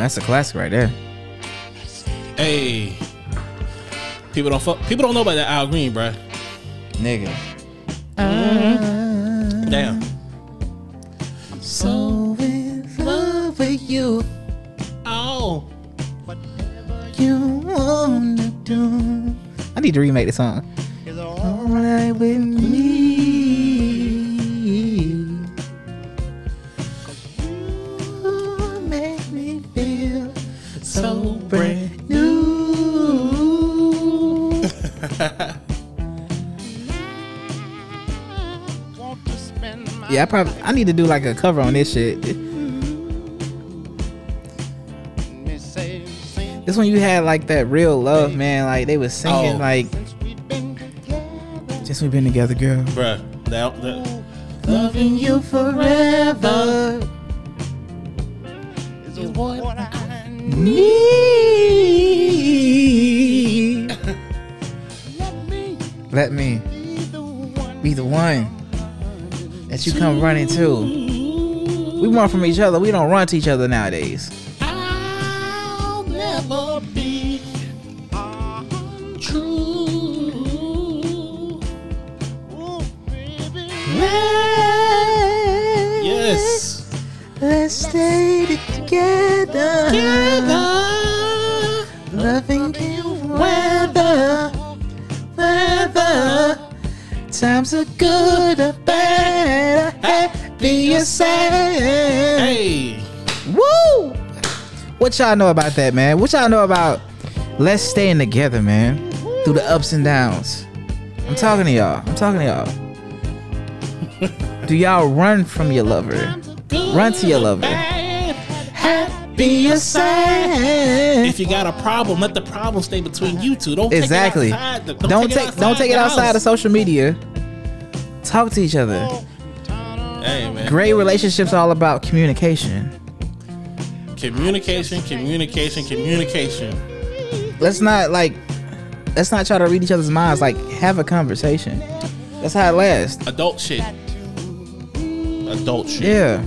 That's a classic right there. Hey, people don't fuck, people don't know about that Al Green, bruh. Nigga. Uh. Damn. So in love with you. Oh, You wanna do. I need to remake the song. Alright with me. Yeah, I probably I need to do like a cover on this shit. This one you had like that real love, man. Like they was singing Oh. like since we've been together, girl. bruh. That, that, Loving you forever. Is what I need. Let me be the one that you come running to. We run from each other. We don't run to each other nowadays. I'll never be true. Yes. Let's stay together. Loving you weather, weather. Times are good What y'all know about that, man? What y'all know about let's staying together, man? Through the ups and downs. I'm talking to y'all. I'm talking to y'all. Do y'all run from your lover? Run to your lover. Happy or sad? If you got a problem, let the problem stay between you two. Don't Exactly. Take it outside the- Don't take don't take it outside house. of social media. Talk to each other. Hey man. Great relationships are all about communication. Communication, communication, communication. Let's not like let's not try to read each other's minds. Like have a conversation. That's how it lasts. Adult shit. Adult shit. Yeah.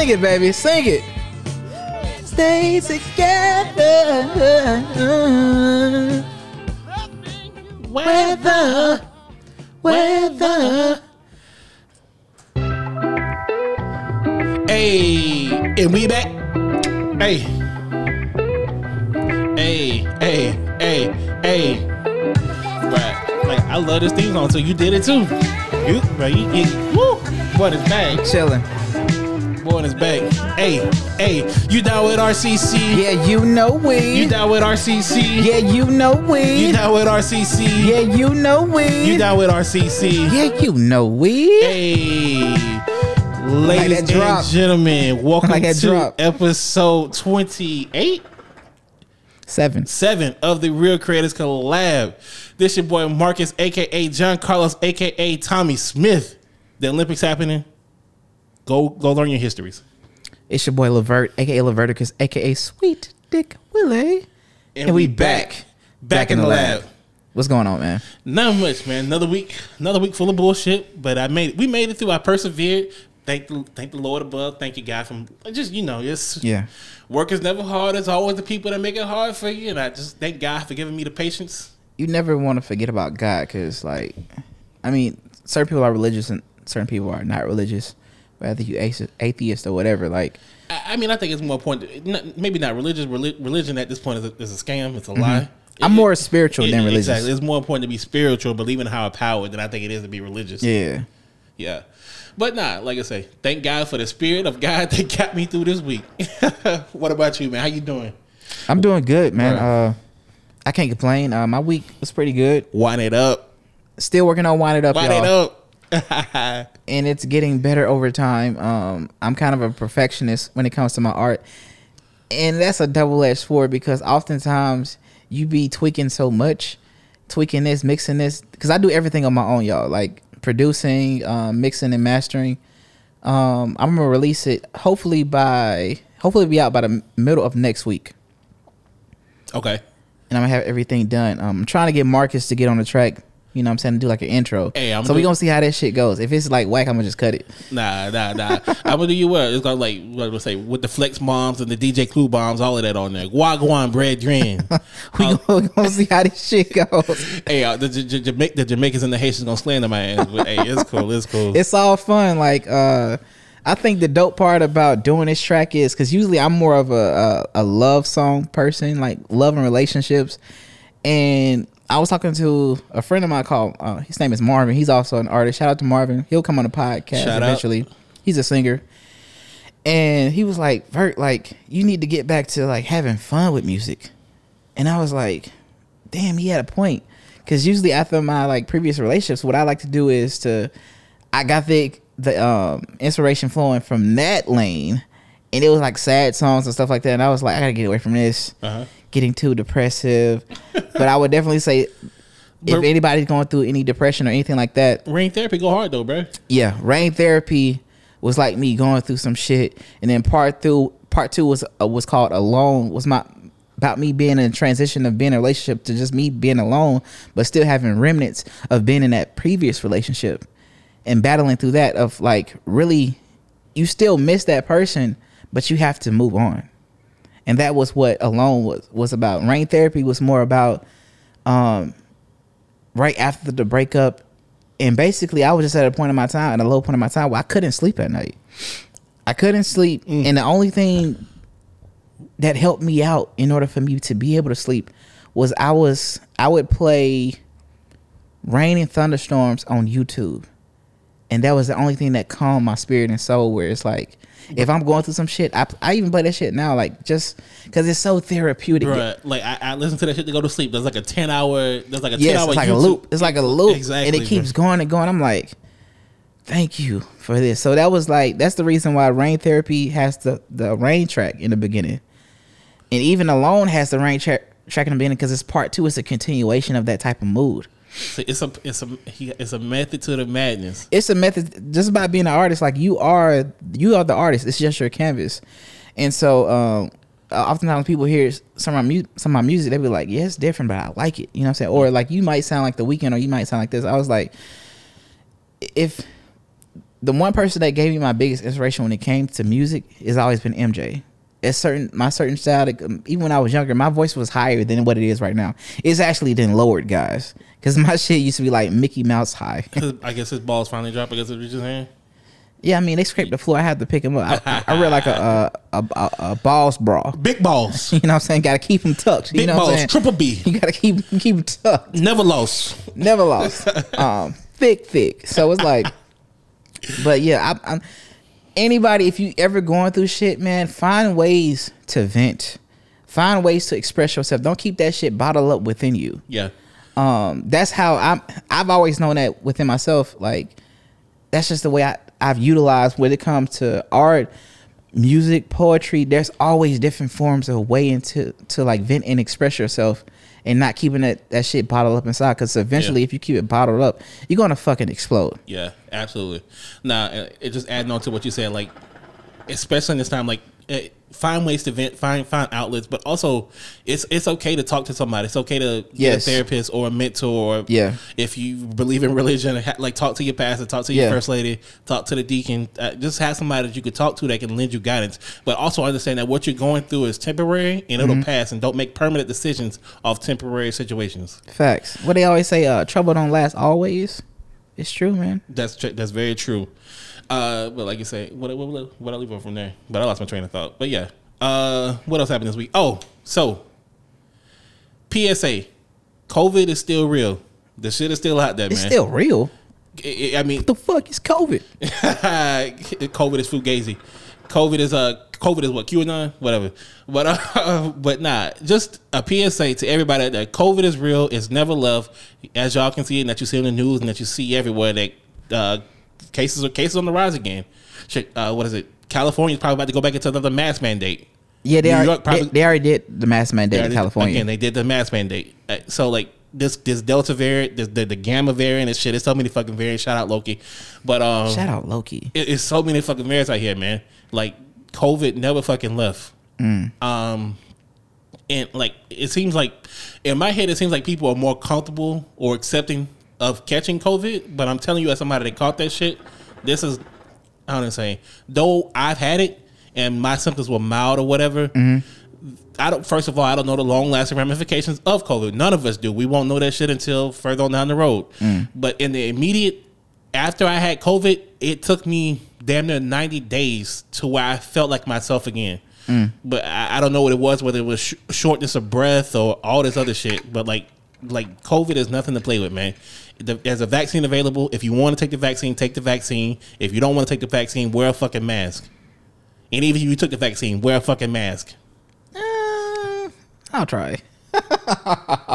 Sing it, baby, sing it. Stay together. Weather, weather. Hey, and we back. Hey. Hey, hey, hey, hey. Right. Like I love this theme song, so you did it too. You, right? You, you, woo. Boy, in his bag. Boy, in his bag. Hey, hey. You down with RCC? Yeah, you know we. You down with RCC? Yeah, you know we. You down with RCC? Yeah, you know we. You down with RCC? Yeah, you know we. Hey, ladies drop. and gentlemen, welcome Like to drop. episode 28, Seven. 7 of the Real Creators Collab. This your boy Marcus, aka John Carlos, aka Tommy Smith. The Olympics happening. Go go learn your histories. It's your boy Levert, aka Leverticus, aka Sweet Dick Willie. And, we back. Back in the lab. What's going on, man? Not much, man. Another week, another week full of bullshit. But I made it. We made it through. I persevered. Thank the thank the Lord above. Thank you, God. From just you know, just Yeah. work is never hard. It's always the people that make it hard for you. And I just thank God for giving me the patience. You never want to forget about God because, like, I mean, certain people are religious and certain people are not religious. Whether you athe- atheist or whatever, like, I, I mean, I think it's more important. Not, maybe not religious. Religion at this point is a, is a scam. It's a lie. Mm-hmm. I'm It- more spiritual it- than religious. Exactly. It's more important to be spiritual, believe in a higher power, than I think it is to be religious. Yeah. Yeah. But nah, like I say, thank God for the spirit of God that got me through this week. what about you, man? How you doing? I'm doing good, man. Right. Uh, I can't complain. Uh, my week was pretty good. Wind it up. Still working on wind it up, Wind y'all. it up. and it's getting better over time. Um, I'm kind of a perfectionist when it comes to my art, and that's a double edged sword because oftentimes you be tweaking so much, tweaking this, mixing this, because I do everything on my own, y'all. Like producing, um, mixing, and mastering. Um, I'm gonna release it hopefully by hopefully be out by the middle of next week, Okay. and I'm gonna have everything done. Um, I'm trying to get Marcus to get on the track. You know, what I'm saying to do like an intro. Hey, I'm so we gonna see how that shit goes. If it's like whack, I'm gonna just cut it. Nah, nah, nah. I'm gonna do you well. It's gonna like what I'm gonna say with the flex bombs and the DJ Clue bombs, all of that on there. Wagwan bread drain. We gonna, we gonna see how this shit goes. hey, uh, the, J- J- the Jamaicans and the Haitians gonna slander my ass. But hey, it's cool. It's cool. It's all fun. Like uh I think the dope part about doing this track is because usually I'm more of a, a a love song person, like love and relationships. And I was talking to a friend of mine called uh, his name is Marvin. He's also an artist. Shout out to Marvin. He'll come on the podcast Shout out. eventually. He's a singer. And he was like, Vert, like, you need to get back to like having fun with music. And I was like, damn, he had a point. Cause usually after my like previous relationships, what I like to do is to I got the the um inspiration flowing from that lane and it was like sad songs and stuff like that. And I was like, I gotta get away from this. Uh-huh. Getting too depressive. but I would definitely say if But- anybody's going through any depression or anything like that, Rain therapy go hard though, bro. yeah, rain therapy was like me going through some shit, and then part two, part two was uh, was called alone. Was my about me being in a transition of being in a relationship to just me being alone, but still having remnants of being in that previous relationship and battling through that. Of like really, you still miss that person, but you have to move on, and that was what alone was was about. Rain therapy was more about um right after the breakup and basically I was just at a point in my time, at a low point in my time where I couldn't sleep at night. I couldn't sleep, and the only thing that helped me out in order for me to be able to sleep was I was I would play rain and thunderstorms on YouTube, and that was the only thing that calmed my spirit and soul. Where it's like, if I'm going through some shit, I I even play that shit now, like just because it's so therapeutic. Bruh, like I, I listen to that shit to go to sleep. There's like a ten hour. There's like a ten Yes, hour. it's like a loop. It's like a loop, Exactly, and it keeps bruh. going and going. I'm like, thank you for this. So that was like that's the reason why rain therapy has the the rain track in the beginning, and even alone has the rain track track in the beginning because it's part two. It's a continuation of that type of mood. So it's a it's a it's a method to the madness. It's a method just by being an artist. Like you are you are the artist. It's just your canvas, and so. um uh, Oftentimes people hear some of my mu- some of my music, they be like, "Yeah, it's different, but I like it." You know what I'm saying? Or like you might sound like The Weeknd, or you might sound like this. I was like, if the one person that gave me my biggest inspiration when it came to music has always been MJ. It's certain my certain style. um, Even when I was younger, my voice was higher than what it is right now. It's actually then lowered, guys, because my shit used to be like Mickey Mouse high. I guess his balls finally dropped. I guess it's just saying. yeah, I mean they scraped the floor. I had to pick him up. I, I read like a a, a, a, a balls bra. Big balls. You know what I'm saying? Got to keep them tucked. You Big know what I'm balls. Triple B. You got to keep keep them tucked. Never lost. Never lost. um, thick, thick. So it's like, but yeah, I, I'm anybody. If you ever going through shit, man, find ways to vent. Find ways to express yourself. Don't keep that shit bottled up within you. Yeah. Um, that's how I'm. I've always known that within myself. Like, that's just the way I, I've utilized when it comes to art, music, poetry. There's always different forms of way into to like vent and express yourself, and not keeping that that shit bottled up inside. Because eventually, Yeah. if you keep it bottled up, you're gonna fucking explode. Yeah, absolutely. Now, uh, it just adding on to what you said, like, especially in this time, like, find ways to vent, find find outlets, but also it's it's okay to talk to somebody. It's okay to get a therapist or a mentor. Or Yeah. if you believe in religion, like talk to your pastor, talk to your Yeah. first lady, talk to the deacon. Uh, just have somebody that you could talk to that can lend you guidance. But also understand that what you're going through is temporary and Mm-hmm. it'll pass. And don't make permanent decisions off temporary situations. Facts. What they always say, uh, trouble don't last always. It's true, man. That's tr- that's very true. Uh, but like you say, what what what I leave on from there? But I lost my train of thought. But yeah, uh, what else happened this week? Oh, so PSA, COVID is still real. The shit is still out there, It's man. still real. I- I mean, What the fuck is COVID? COVID is fugazi. COVID is uh COVID is what QAnon, whatever. But uh, but nah, just a PSA to everybody that COVID is real. It's never left. As y'all can see, and that you see in the news, and that you see everywhere. That uh, cases are cases on the rise again. Uh, what is it? California is probably about to go back into another mask mandate. Yeah, they, are, probably- they, they already did the mask mandate in California. Again, they did the mask mandate. Uh, So like this this Delta variant, this, the the Gamma variant, and shit. There's so many fucking variants. Shout out Loki, but um, Shout out Loki. it- it's so many fucking variants out here, man. Like COVID never fucking left. Mm. Um, and like it seems like in my head, it seems like people are more comfortable or accepting of catching COVID. But I'm telling you, as somebody that caught that shit, this is I don't know say. Though I've had it and my symptoms were mild or whatever. Mm-hmm. I don't. First of all, I don't know the long lasting ramifications of COVID. None of us do. We won't know that shit until further on down the road. Mm. But in the immediate after I had COVID, it took me damn near ninety days to where I felt like myself again. But I, I don't know what it was, whether it was sh- shortness of breath or all this other shit. But like, like COVID is nothing to play with, man. The, there's a vaccine available. If you want to take the vaccine, take the vaccine. If you don't want to take the vaccine, wear a fucking mask. And even if you took the vaccine, wear a fucking mask. Uh, I'll try.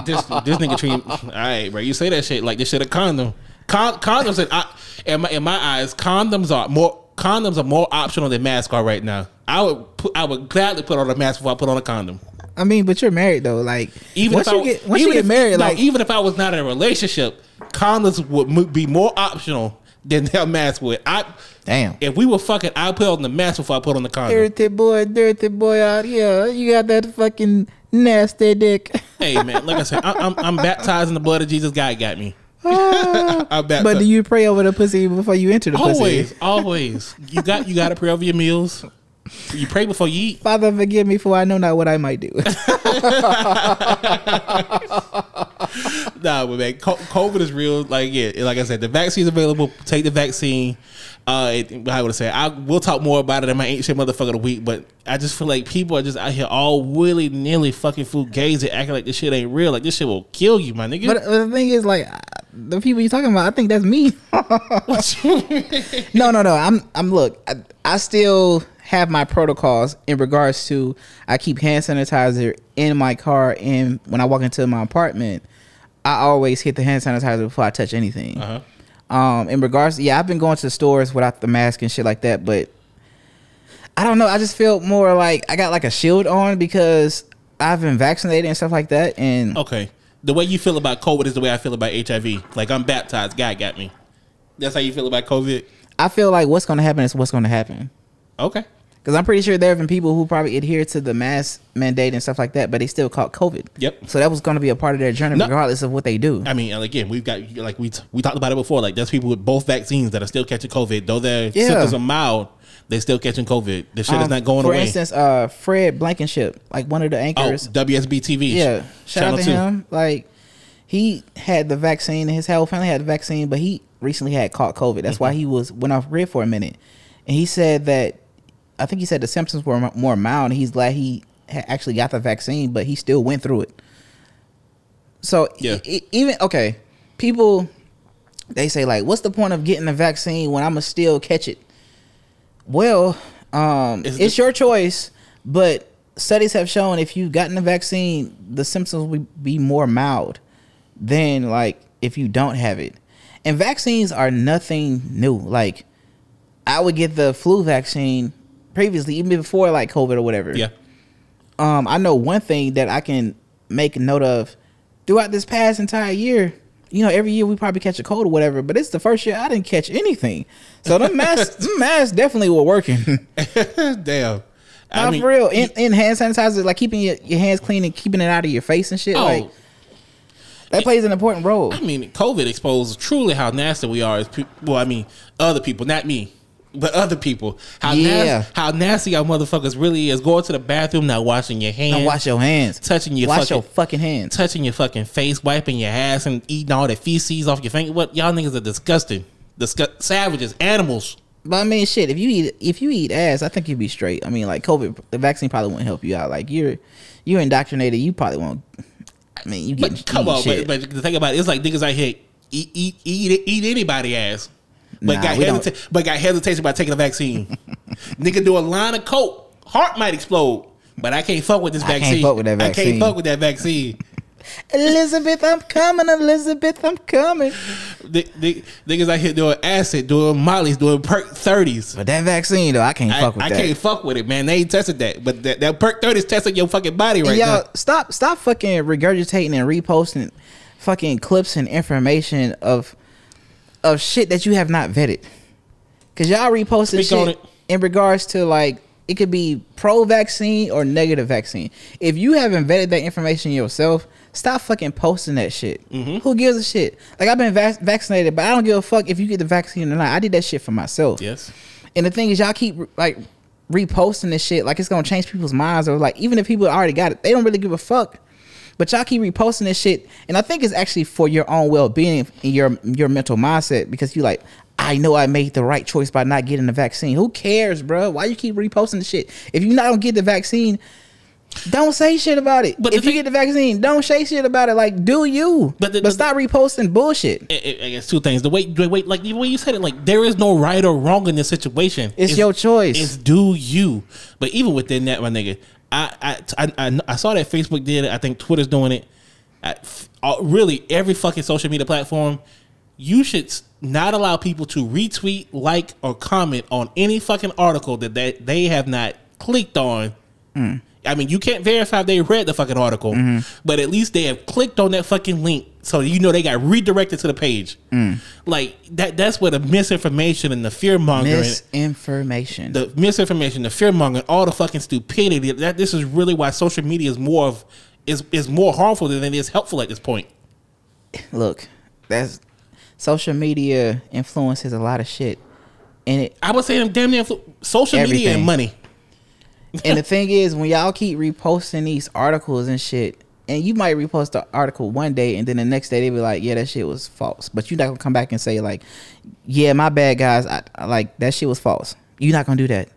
this this nigga treat. All right, bro. You say that shit like this shit a condom. Con, condoms, in, I, in my in my eyes, condoms are more condoms are more optional than masks are right now. I would put, I would gladly put on a mask before I put on a condom. I mean, but you're married though. Like Even once if you I, get once you get if, married, no, like even if I was not in a relationship, condoms would mo- be more optional than a mask would. I damn. if we were fucking, I put on the mask before I put on the condom. Dirty boy, dirty boy out here. You got that fucking nasty dick. hey man, like I said, I, I'm I'm baptized in the blood of Jesus. God got me. Baptized. but do you pray over the pussy before you enter the always, pussy? always. always. You got you got to pray over your meals. You pray before you eat. Father, forgive me for I know not what I might do. Nah, but man, COVID is real. Like yeah, like I said, the vaccine is available. Take the vaccine. Uh, it, I would say I will talk more about it in my ancient motherfucker of the week. But I just feel like people are just out here all willy nilly fucking food gazing, acting like this shit ain't real. Like this shit will kill you, my nigga. but the thing is, like, the people you're talking about, I think that's me. no, no, no. I'm, I'm. Look, I, I still have my protocols in regards to. I keep hand sanitizer in my car, and when I walk into my apartment, I always hit the hand sanitizer before I touch anything. uh-huh. Um, in regards, yeah, I've been going to stores without the mask and shit like that, but I don't know. I just feel more like I got like a shield on because I've been vaccinated and stuff like that, and Okay. The way you feel about COVID is the way I feel about HIV. Like I'm baptized. God got me. That's how you feel about COVID. I feel like what's going to happen is what's going to happen. Okay. Because I'm pretty sure there have been people who probably adhere to the mask mandate and stuff like that, but they still caught COVID. Yep. So that was going to be a part of their journey, No. regardless of what they do. I mean, again, we've got like we we talked about it before. Like there's people with both vaccines that are still catching COVID, though their Yeah. symptoms are mild. They still catching COVID. The shit is Um, not going For away. For instance, uh, Fred Blankenship, like one of the oh, anchors. WSB TV. Yeah, shout out to two. him. Like he had the vaccine, and his whole family had the vaccine, but he recently had caught COVID. That's why he was went off grid for a minute, and he said that I think he said the symptoms were more mild. And he's glad he actually got the vaccine, but he still went through it. So Yeah. e- even okay, people they say like, what's the point of getting the vaccine when I'ma still catch it? Well, um, Is it's the- your choice, but studies have shown if you've gotten the vaccine, the symptoms will be more mild than like if you don't have it. And vaccines are nothing new. Like I would get the flu vaccine previously, even before like COVID or whatever. Yeah. Um, I know one thing that I can make a note of throughout this past entire year. You know, every year we probably catch a cold or whatever, but it's the first year I didn't catch anything. So the masks, the masks definitely were working. Damn. I Not mean, for real. In, in hand sanitizer, like keeping your, your hands clean and keeping it out of your face and shit. oh, Like that plays an important role. I mean, COVID exposed truly how nasty we are as people. Well, I mean, other people, not me, but other people. How Yeah. nasty, how nasty our motherfuckers really is. Going to the bathroom, not washing your hands, Now wash your hands. touching your wash fucking, your fucking hands. touching your fucking face, wiping your ass, and eating all the feces off your finger. What y'all niggas are disgusting, Disgu- savages, animals. But I mean, shit. If you eat if you eat ass, I think you'd be straight. I mean, like COVID, the vaccine probably won't help you out. Like you're you're indoctrinated. You probably won't. I mean, you get But come on, but, but the thing about it, it's like niggas out here eat eat eat, eat anybody ass, but Nah, got don't. hesita- but got hesitation about taking a vaccine. Nigga do a line of coke, heart might explode. But I can't fuck with this I vaccine. fuck with that I can't fuck with that vaccine. Elizabeth, I'm coming. Elizabeth, I'm coming. The, the, niggas out here doing acid, doing mollies, doing perk thirties. But that vaccine though, I can't I, fuck with I that. can't fuck with it, man. They ain't tested that, but that, that perk thirty is testing your fucking body right Y'all now. stop stop fucking regurgitating and reposting fucking clips and information of of shit that you have not vetted. Cause y'all reposting Speak shit in regards to like it could be pro vaccine or negative vaccine. If you haven't vetted that information yourself, stop fucking posting that shit. Mm-hmm. Who gives a shit? Like I've been vac- vaccinated, but I don't give a fuck if you get the vaccine or not. I did that shit for myself. Yes. And the thing is, y'all keep like reposting this shit like it's gonna change people's minds, or like even if people already got it, they don't really give a fuck. But y'all keep reposting this shit, and I think it's actually for your own well being and your your mental mindset because you like. I know I made the right choice by not getting the vaccine. Who cares, bro? Why you keep reposting the shit? If you not don't get the vaccine, don't say shit about it. But if the you thing- get the vaccine, don't say shit about it. Like, do you? But But, the- the- stop reposting bullshit. I, guess two things. The way, the way, like the way you said it, like there is no right or wrong in this situation. It's your choice. It's do you. But even within that, my nigga, I I, I, I, saw that Facebook did it. I think Twitter's doing it. I, uh, really, every fucking social media platform, you should not allow people to retweet, like, or comment on any fucking article that they, they have not clicked on. I mean, you can't verify they read the fucking article, mm-hmm. but at least they have clicked on that fucking link, so you know they got redirected to the page. Mm. Like that. That's where the misinformation and the fear mongering Misinformation. the misinformation, the fear mongering, all the fucking stupidity. That this is really why social media is more of is is more harmful than it is helpful at this point. look, that's social media influences a lot of shit. And it I would say them damn near influ- social media and money. and the thing is when y'all keep reposting these articles and shit, and you might repost the article one day and then the next day they be like, Yeah, that shit was false. But you're not gonna come back and say like, Yeah, my bad guys, I, I like that shit was false. You're not gonna do that.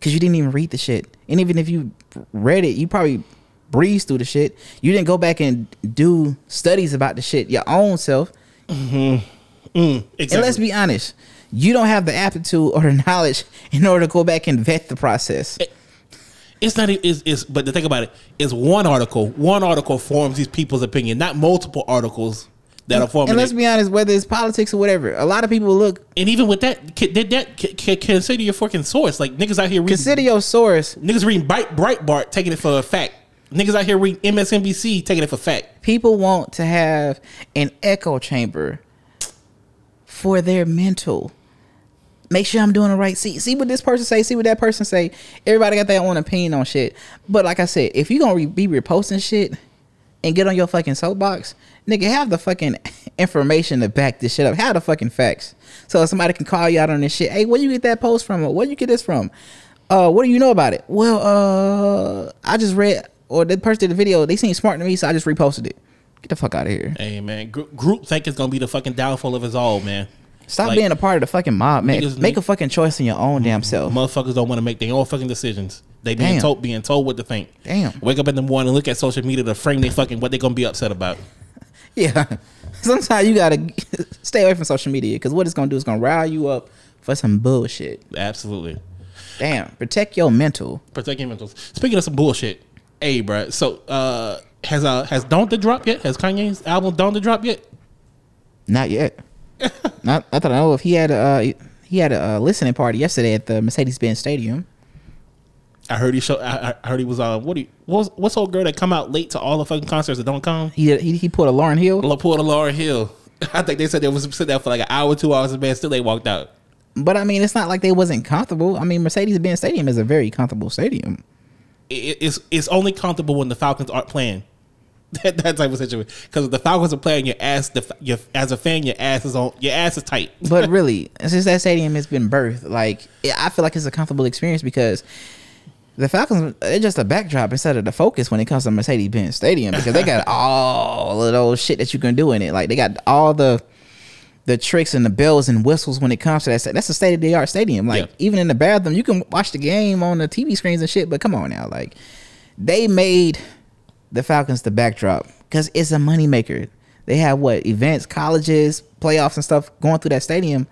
Cause you didn't even read the shit. And even if you read it, you probably breezed through the shit. You didn't go back and do studies about the shit your own self. Exactly. And let's be honest, you don't have the aptitude or the knowledge in order to go back and vet the process. It's not is is but the thing about it is one article one article forms these people's opinion, not multiple articles that are forming. And let's it. be honest, whether it's politics or whatever, a lot of people look and even with that, did that consider your fucking source? Like niggas out here reading, consider your source. niggas reading Bright Breitbart taking it for a fact. Niggas out here reading MSNBC taking it for fact. People want to have an echo chamber for their mental. Make sure I'm doing the right. See, see what this person say. See what that person say. Everybody got their own opinion on shit. But like I said, if you gonna re- be reposting shit and get on your fucking soapbox, nigga, have the fucking information to back this shit up. Have the fucking facts. So somebody can call you out on this shit. Hey, where you get that post from? Or where you get this from? Uh, what do you know about it? Well, uh, I just read, or the person did the video. They seem smart to me, so I just reposted it. Get the fuck out of here. Hey man, group, group think is gonna be the fucking downfall of us all, man. Stop Like, being a part of the fucking mob, man. Niggas Make a fucking choice in your own damn self. Motherfuckers don't want to make their own fucking decisions. They being Damn. told being told what to think. Damn. Wake up in the morning, and look at social media to frame they fucking what they gonna be upset about. Yeah. Sometimes you gotta stay away from social media because what it's gonna do is gonna rile you up for some bullshit. Absolutely. Damn. Protect your mental. Protect your mental. Speaking of some bullshit, hey, bruh. So, uh, has uh has Don't the drop yet? Has Kanye's album Don't the drop yet? Not yet. Not. I thought I know if he had a uh, he had a uh, listening party yesterday at the Mercedes Benz Stadium. I heard he show. I, I heard he was uh what do you, what's what's old girl that come out late to all the fucking concerts that don't come? He he he pulled a Lauryn Hill. Laporta Lauryn Hill. I think they said they was sitting there for like an hour, two hours bed. Still, they walked out. But I mean, it's not like they wasn't comfortable. I mean, Mercedes Benz Stadium is a very comfortable stadium. It, it's it's only comfortable when the Falcons aren't playing. That, that type of situation. Because if the Falcons are playing, your ass, the, your, as a fan, your ass is on, your ass is tight. But really, since that stadium has been birthed, like it- I feel like it's a comfortable experience because the Falcons they're just a backdrop instead of the focus when it comes to Mercedes Benz Stadium because they got all of those shit that you can do in it. Like they got all the the tricks and the bells and whistles when it comes to that. That's a state of the art stadium. Like Yeah. even in the bathroom, you can watch the game on the TV screens and shit. But come on now, like they made the Falcons the backdrop because it's a moneymaker. They have what events, colleges, playoffs, and stuff going through that stadium.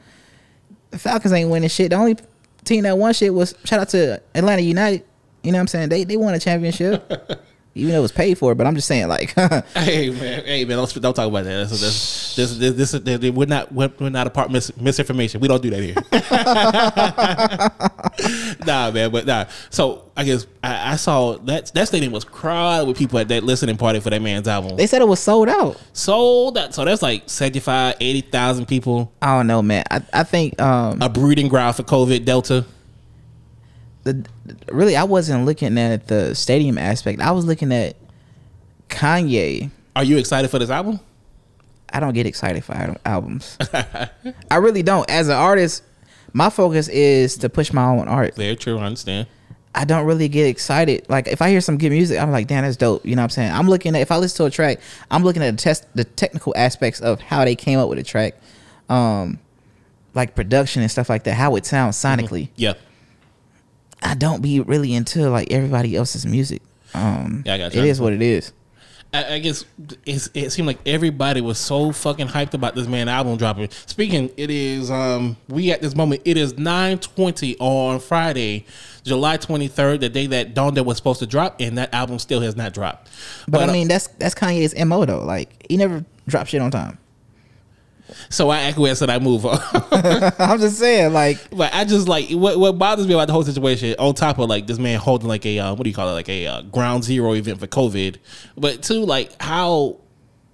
The Falcons ain't winning shit. The only team that won shit was shout out to Atlanta United. You know what I'm saying? They they won a championship. even though it was paid for. But I'm just saying, like, Hey man, hey man, don't, don't talk about that. This, this, this, this, we're not we're, not a part mis- misinformation. We don't do that here. nah, man, but nah. So I guess I, I saw that that stadium was crowded with people at that listening party for that man's album. they said it was sold out. Sold that, so that's like 75, 80,000 people. I don't know, man. I, I think um A breeding ground for COVID Delta. The really I wasn't looking at the stadium aspect. I was looking at Kanye. Are you excited for this album? I don't get excited for al- albums. I really don't. As an artist, my focus is to push my own art. Very true. I understand. I don't really get excited. Like if I hear some good music, I'm like, damn, that's dope. You know what I'm saying? I'm looking at if I listen to a track, I'm looking at the test the technical aspects of how they came up with a track. Um like production and stuff like that, how it sounds sonically. Yeah. I don't be really into like everybody else's music. Um Yeah, I got you. it is what it is. I, I guess it seemed like everybody was so fucking hyped about this man album dropping. Speaking, it is um we at this moment it is nine twenty on Friday, July twenty third, the day that Donda was supposed to drop, and that album still has not dropped. But, uh, I mean that's that's Kanye's MO though. Like he never dropped shit on time. So I acquiesce and I move on. I'm just saying, like but I just like what what bothers me about the whole situation. On top of like this man holding like a uh, what do you call it like a uh, ground zero event for COVID, but two like how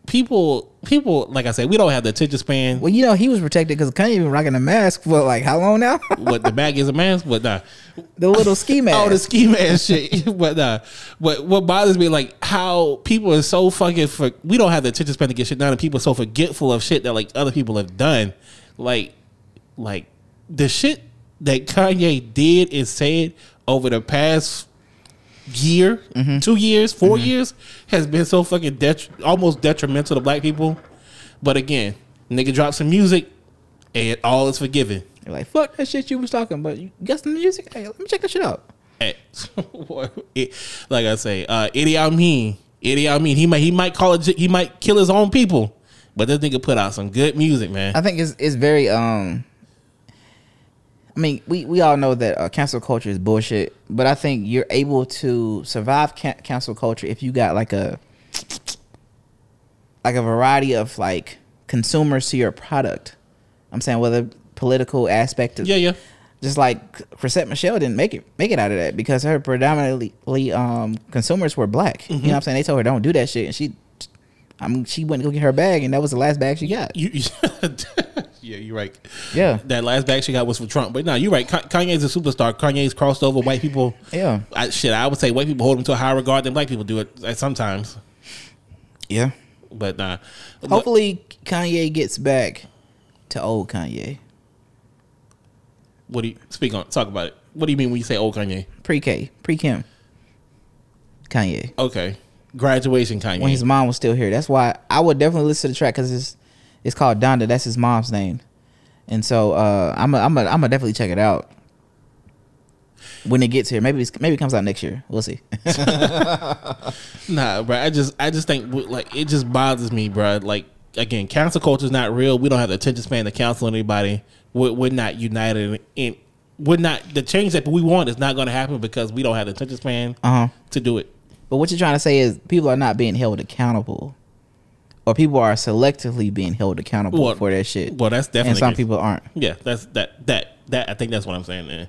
people people like I said we don't have the attention span. well, you know, he was protected because Kanye been rocking a mask for like how long now? what the bag is a mask, but nah. the little ski mask. Oh, the ski mask shit. but nah. But what bothers me, like how people are so fucking for we don't have the attention span to get shit done, and people are so forgetful of shit that like other people have done. Like, like the shit that Kanye did and said over the past year, two years, 4 years has been so fucking det- almost detrimental to black people. But again, nigga dropped some music and all is forgiven. You're like, fuck that shit you was talking, but you got some music? Hey, let me check that shit out. Hey, it, like I say, uh, Idi Amin, Idi Amin, he might he might call it he might kill his own people, but this nigga put out some good music, man. I think it's it's very um I mean, we, we all know that uh, cancel culture is bullshit, but I think you're able to survive can- cancel culture if you got like a like a variety of like consumers to your product. I'm saying whether political aspect of Yeah, yeah. just like Chrisette Michele didn't make it make it out of that because her predominantly um consumers were black. You know what I'm saying? They told her don't do that shit and she I mean she went to go get her bag and that was the last bag she got. You, yeah, you're right. Yeah. That last bag she got was for Trump, but no, you're right. Kanye's a superstar. Kanye's crossed over white people. Yeah. I, shit, I would say white people hold him to a higher regard than black people do it uh, sometimes. Yeah. But nah. But- Hopefully Kanye gets back to old Kanye. what do you speak on? Talk about it. What do you mean when you say old Kanye? Pre K. Pre Kim. Kanye. Okay, graduation Kanye. When his mom was still here. That's why I would definitely listen to the track because it's it's called Donda. That's his mom's name. And so uh, I'm a, I'm a, I'm gonna definitely check it out when it gets here. Maybe it's, maybe it comes out next year. We'll see. Nah, bro. I just I just think like it just bothers me, bro. Like again, cancel culture is not real. We don't have the attention span to counsel anybody. We're, we're not united in. We're not the change that we want is not going to happen because we don't have the attention span Uh huh. to do it. But what you're trying to say is people are not being held accountable, or people are selectively being held accountable Well, for that shit. Well, that's definitely and some people aren't. Yeah, that's that that that. I think that's what I'm saying. There.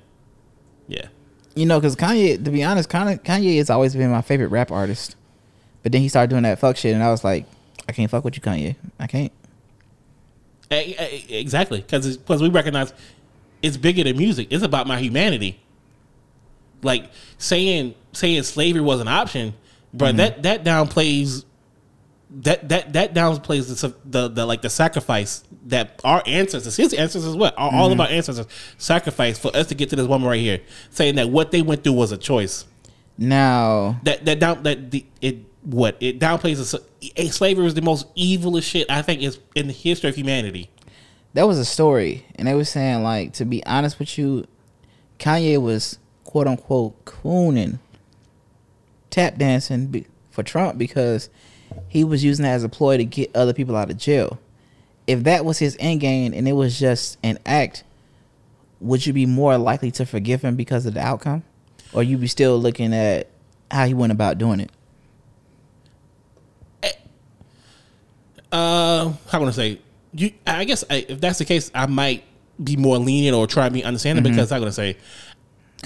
Yeah. You know, because Kanye, to be honest, Kanye, Kanye has always been my favorite rap artist. But then he started doing that fuck shit, and I was like, I can't fuck with you, Kanye. I can't. Exactly, because because we recognize it's bigger than music. It's about my humanity. Like saying saying slavery was an option, but Mm-hmm. that that downplays that that that downplays the, the the like the sacrifice that our ancestors, his ancestors, what all, all Mm-hmm. of our ancestors sacrificed for us to get to this woman right here, saying that what they went through was a choice. Now, That that down that the it what it downplays the, slavery is the most evilest shit I think is in the history of humanity. that was a story, and they were saying like, to be honest with you, Kanye was quote unquote cooning, tap dancing for Trump because he was using that as a ploy to get other people out of jail. If that was his end game and it was just an act, would you be more likely to forgive him because of the outcome? Or you be still looking at how he went about doing it? I'm going to say? You, I guess I, if that's the case, I might be more lenient or try to be understanding mm-hmm. because I'm gonna say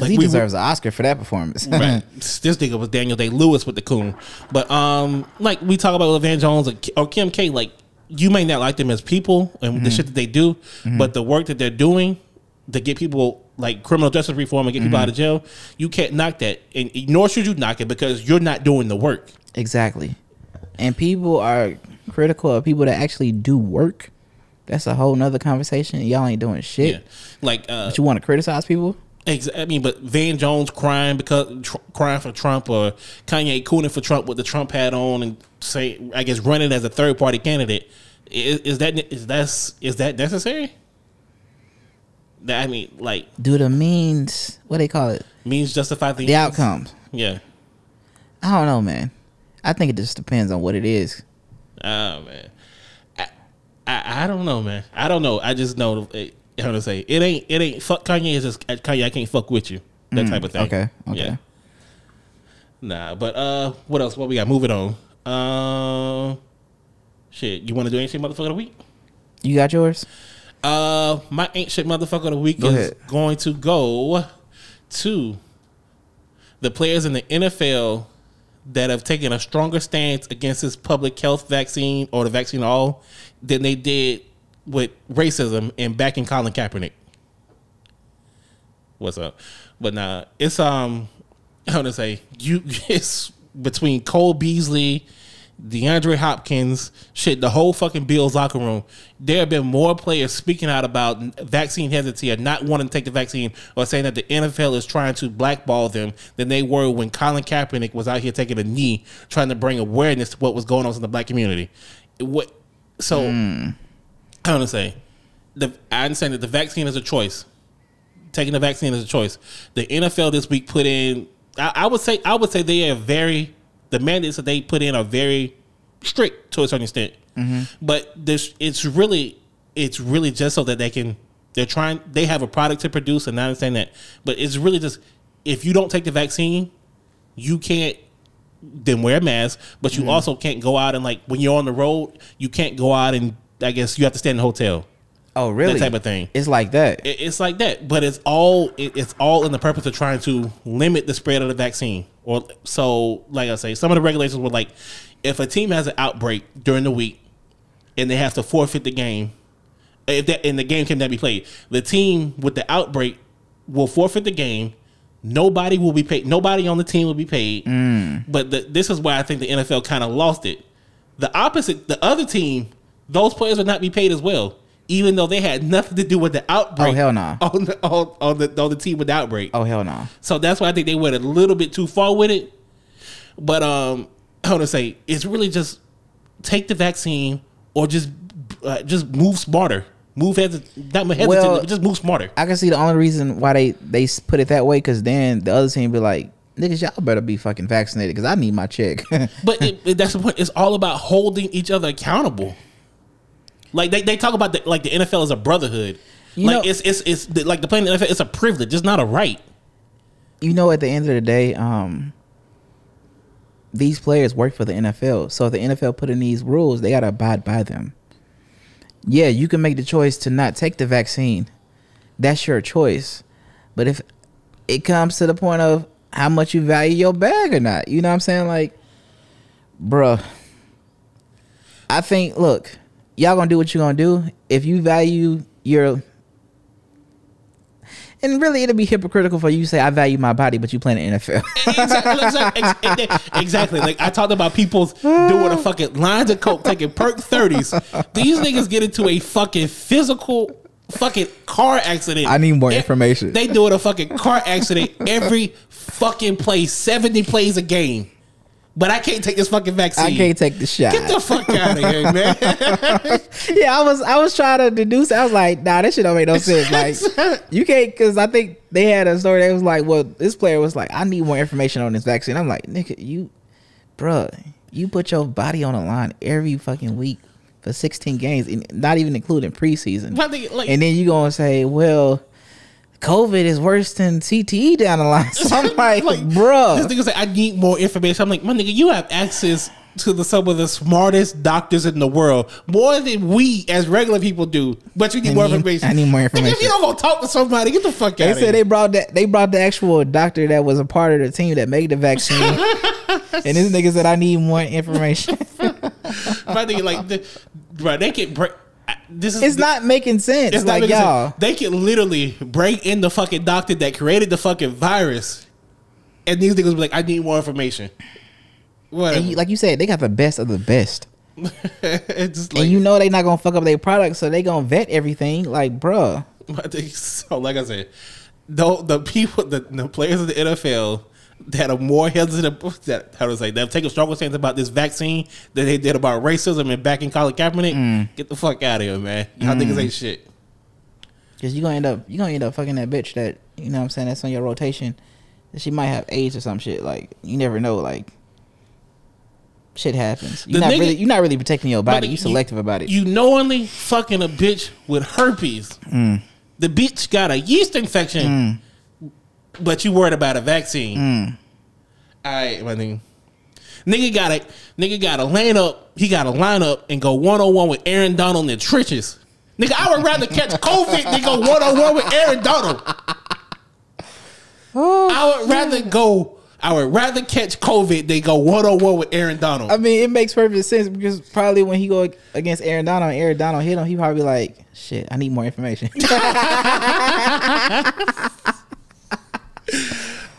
because he we- deserves an Oscar for that performance. right. this nigga was Daniel Day Lewis with the coon. But um, like we talk about Levan Jones or Kim K, like you may not like them as people and the shit that they do, but the work that they're doing to get people like criminal justice reform and get people out of jail, you can't knock that, and nor should you knock it because you're not doing the work. Exactly. And people are critical of people that actually do work. That's a whole nother conversation. Y'all ain't doing shit. Yeah, like uh, But you want to criticize people? Ex- I mean, but Van Jones crying because tr- crying for Trump, or Kanye cooning for Trump with the Trump hat on, and say, I guess, running as a third party candidate. Is, is that is that is that necessary? That I mean, like Do the means what they call it? means justify the, The outcomes. Yeah. I don't know, man. I think it just depends on what it is. Oh man, I, I I don't know, man. I don't know. I just know eh, how to say it ain't it ain't fuck Kanye is just Kanye. I can't fuck with you. That type of thing. Mm, Okay. Okay. Yeah. Nah, but uh, what else? What we got? Moving on. Uh, shit. You want to do anything, motherfucker of the week? You got yours? Uh, my ancient motherfucker of the week Go is ahead. going to go to the players in the NFL that have taken a stronger stance against this public health vaccine or the vaccine all than they did with racism and backing Colin Kaepernick. What's up? But nah, it's um, I want to say you it's between Cole Beasley, DeAndre Hopkins, shit, the whole fucking Bills locker room. There have been more players speaking out about vaccine hesitancy or not wanting to take the vaccine or saying that the NFL is trying to blackball them than they were when Colin Kaepernick was out here taking a knee, trying to bring awareness to what was going on in the black community. What? So I want to say, the I understand that the vaccine is a choice. Taking the vaccine is a choice. The NFL this week put in. I, I would say I would say they are very the mandates that they put in are very strict to a certain extent. Mm-hmm. But this it's really it's really just so that they can they're trying they have a product to produce and I understand that. But it's really just if you don't take the vaccine, you can't then wear a mask, but you mm-hmm. also can't go out and like when you're on the road, you can't go out and I guess you have to stay in the hotel. Oh, really? That type of thing. It's like that. It- It's like that, but it's all it, it's all in the purpose of trying to limit the spread of the vaccine. Or so, like I say, some of the regulations were like, if a team has an outbreak during the week and they have to forfeit the game, if that and the game cannot be played, the team with the outbreak will forfeit the game. Nobody will be paid. Nobody on the team will be paid. Mm. But the, this is why I think the NFL kind of lost it. The opposite, the other team, those players would not be paid as well, even though they had nothing to do with the outbreak. Oh, hell nah. On the on, on the on the team with the outbreak. Oh hell no. So that's why I think they went a little bit too far with it. But um, I want to say it's really just take the vaccine or just uh, just move smarter. Move hesitant, not hesitant, Well- just move smarter. I can see the only reason why they they put it that way because then the other team be like, niggas, y'all better be fucking vaccinated because I need my check. But it, it- that's the point. It's all about holding each other accountable. Like they, they talk about the, like the NFL is a brotherhood. You like know- it's it's it's the, like the playing the NFL. It's a privilege. It's not a right. you know, at the end of the day, um, these players work for the NFL. So if the NFL put in these rules, they gotta abide by them. Yeah, you can make the choice to not take the vaccine. That's your choice. But if it comes to the point of how much you value your bag or not, you know what I'm saying? Like, bruh, I think, look, y'all gonna do what you're gonna do. If you value your and really, it'll be hypocritical for you to say I value my body, but you play in the NFL. exactly, exactly, ex- exactly. Like I talked about people's doing a fucking lines of coke, taking perk thirties. These niggas get into a fucking physical fucking car accident. I need more information. They doing a fucking car accident every fucking play, seventy plays a game. But I can't take this fucking vaccine. I can't take the shot. Get the fuck out of here, man. yeah, I was I was trying to deduce. I was like, nah, that shit don't make no sense. Like, you can't because I think they had a story that was like, well, this player was like, I need more information on this vaccine. I'm like, nigga, you, bruh, you put your body on the line every fucking week for 16 games, and not even including preseason. Like- and then you gonna say, well, COVID is worse than CTE down the line. So I'm like, Like, bruh. This nigga say I need more information. I'm like, my nigga, you have access to the, some of the smartest doctors in the world, more than we as regular people do. But you need I more need- information. I need more Nigga, If you don't go talk to somebody, get the fuck They out They said they brought that they brought the actual doctor that was a part of the team that made the vaccine. and this nigga said I need more information. My nigga, like, the, bro, they can break. This is it's not making sense. It's like making y'all. They can literally break in the fucking doctor that created the fucking virus, and these niggas be like, "I need more information." And you, like you said, they got the best of the best. it's just like, and you know they not gonna fuck up their product, so they gonna vet everything. Like, bruh. So like I said, the the people, the, the players of the NFL that are more hesitant, that how to say, that take a stronger stance about this vaccine than they did about racism and backing Colin Kaepernick. Mm. Get the fuck out of here, man. Y'all niggas ain't shit. Cause you gonna end up you gonna end up fucking that bitch that you know what I'm saying that's on your rotation. That she might have AIDS or some shit. Like you never know. Like shit happens. You're The not nigga- really you're not really protecting your body. You selective about it. You knowingly fucking a bitch with herpes. Mm. The bitch got a yeast infection, but you worried about a vaccine. Mm. All right, my nigga. Nigga got to nigga got to line up. He got to line up and go one on one with Aaron Donald in the trenches. Nigga, I would rather catch COVID than go one on one with Aaron Donald. I would rather go. I would rather catch COVID than go one on one with Aaron Donald. I mean, it makes perfect sense because probably when he go against Aaron Donald, and Aaron Donald hit him, he probably like, shit, I need more information.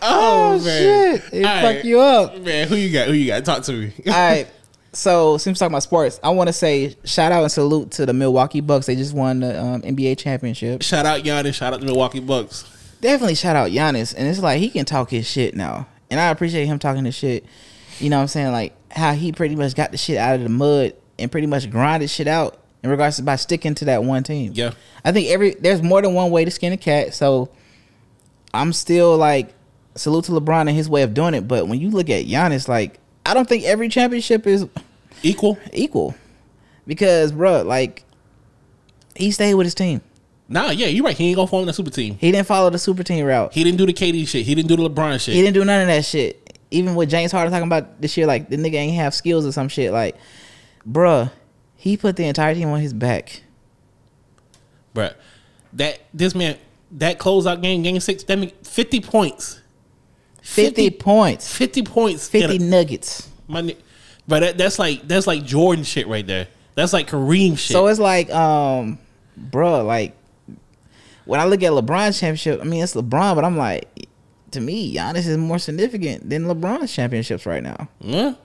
oh, shit, it All fuck right. you up. Man, who you got? Who you got? Talk to me. All right. So since we're talking about sports, I want to say shout out and salute to the Milwaukee Bucks. They just won the um, NBA championship. shout out Giannis. Shout out the Milwaukee Bucks. Definitely shout out Giannis. And it's like he can talk his shit now. And I appreciate him talking his shit. You know what I'm saying? Like how he pretty much got the shit out of the mud and pretty much grinded shit out in regards to by sticking to that one team. Yeah. I think every there's more than one way to skin a cat. So I'm still like salute to LeBron and his way of doing it. But when you look at Giannis, like I don't think every championship is Equal. equal because bro, like he stayed with his team. Nah, yeah, you're right. He ain't gonna form the super team. He didn't follow the super team route. He didn't do the KD shit. He didn't do the LeBron shit. He didn't do none of that shit. Even with James Harden talking about this year, like the nigga ain't have skills or some shit. Like, bruh, he put the entire team on his back. Bruh, that this man that closeout game, game six, that make fifty points. 50, points, 50 points. 50 a- nuggets. my, but that, that's like that's like Jordan shit right there. That's like Kareem shit. So it's like, um, bruh, like when I look at LeBron's championship, I mean it's LeBron, but I'm like, to me, Giannis is more significant than LeBron's championships right now. yeah.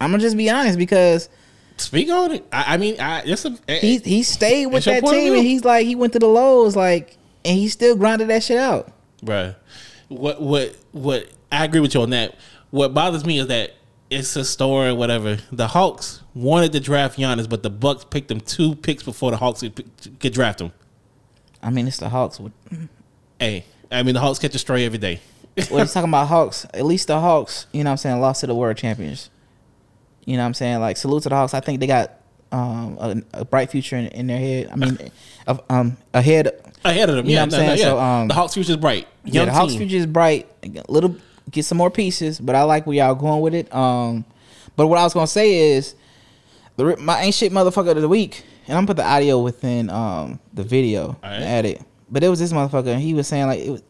I'm gonna just be honest because Speak on it. I, I mean, I it's a he he stayed with that team and he's like he went to the lows like and he still grinded that shit out. Bruh. What what what I agree with you on that. What bothers me is that it's a story or whatever. The Hawks wanted to draft Giannis, but the Bucks picked him two picks before the Hawks could, could draft him. I mean it's the Hawks. Hey, I mean the Hawks catch a stray every day. what he's talking about Hawks? At least the Hawks, you know what I'm saying, lost to the world champions. You know what I'm saying? Like salute to the Hawks. I think they got um a, a bright future in, in their head. I mean, of, um ahead. Ahead of them, You know yeah. what I'm no, saying? no, yeah. So, um, the Hawks future is bright. Yeah, Young the Hawks future is bright. A little get some more pieces, but I like where y'all going with it. Um, but what I was gonna say is the my ain't shit motherfucker of the week, and I'm gonna put the audio within um the video and add it. But it was this motherfucker, and he was saying like it was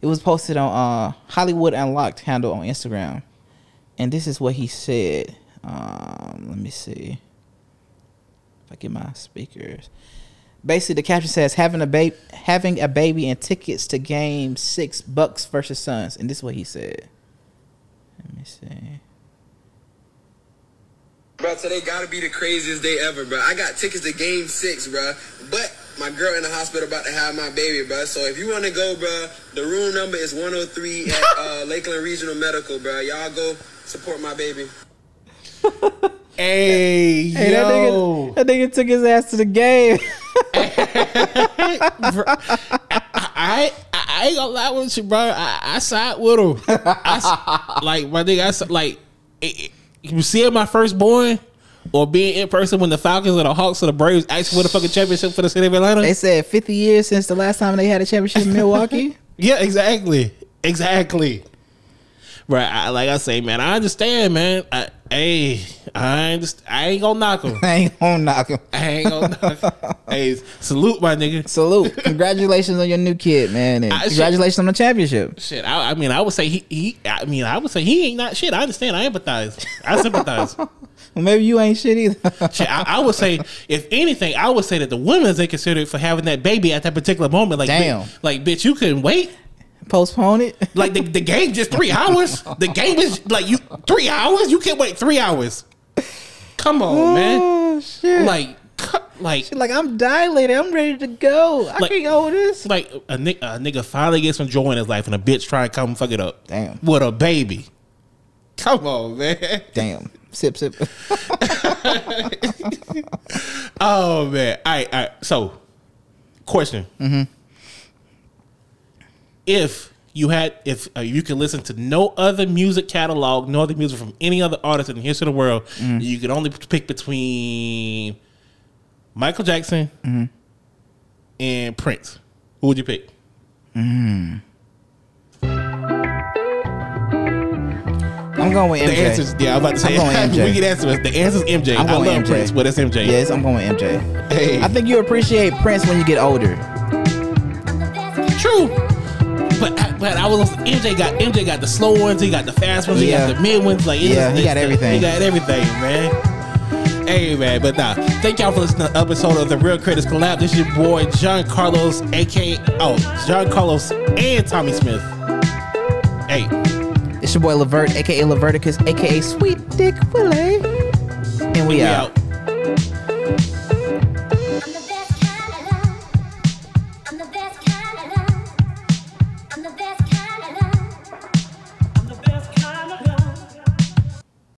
it was posted on uh Hollywood Unlocked handle on Instagram, and this is what he said. Um, let me see if I get my speakers. Basically, the caption says having a baby, having a baby, and tickets to Game Six, Bucks versus Suns, and this is what he said. Let me see. Bro, today gotta be the craziest day ever, bro. I got tickets to game six, bro. But my girl in the hospital about to have my baby, bro. So if you wanna go, bro, the room number is 103 at uh, Lakeland Regional Medical, bro. Y'all go support my baby. Hey, Hey, that nigga, that nigga took his ass to the game. I, I I ain't gonna lie with you, bro. I, I side with him. I like my nigga. I like it, it- you seeing my firstborn or being in person when the Falcons or the Hawks or the Braves actually win the fucking championship for the city of Atlanta. they said 50 years since the last time they had a championship in Milwaukee. yeah, exactly, exactly. Right, I, like I say, man, I understand, man. I Hey, I ain't, I ain't gonna knock him. I ain't gonna knock him. I ain't gonna knock him. Hey, salute my nigga. Salute. Congratulations on your new kid, man. And I congratulations on the championship. Shit, I, I mean, I would say he, he. I mean, I would say he ain't not shit. I understand. I empathize. I sympathize. Well, maybe you ain't shit either. shit, I, I would say, if anything, I would say that the women's inconsiderate for having that baby at that particular moment. Like, Damn. Bitch, like, bitch, you couldn't wait. Postpone it. Like the, the game just three hours. The game is like you three hours. You can't wait three hours. Come on, man. Oh shit. Like, like, like I'm dilated. I'm ready to go. I Like- can't go with this. like a, ni- a nigga finally gets some joy in his life, and a bitch try to come fuck it up. Damn. With a baby. Come on, man. Damn. Sip sip. Oh man. All right, all right. So, question. Mm-hmm. If you had, if uh, you could listen to no other music catalog, no other music from any other artist in the history of the world, Mm-hmm. you could only pick between Michael Jackson Mm-hmm. and Prince. Who would you pick? I'm going with The MJ. answer's yeah. I'm about to say I'm going MJ. we can answer it. The answer's MJ. I'm I love MJ. Prince, but it's MJ. Yes, I'm going with MJ. Hey. I think you appreciate Prince when you get older. True. But I- but I was MJ got MJ got the slow ones, he got the fast ones, he Yeah. got the mid ones. Like Yeah, he got everything. He got everything, man. Hey man, but nah. Thank y'all for listening to the episode of the Real Critics Collab. This is your boy John Carlos, aka oh John Carlos and Tommy Smith. Hey, It's your boy Lavert, aka Leverticus, aka Sweet Dick Willie. And we, we out. out.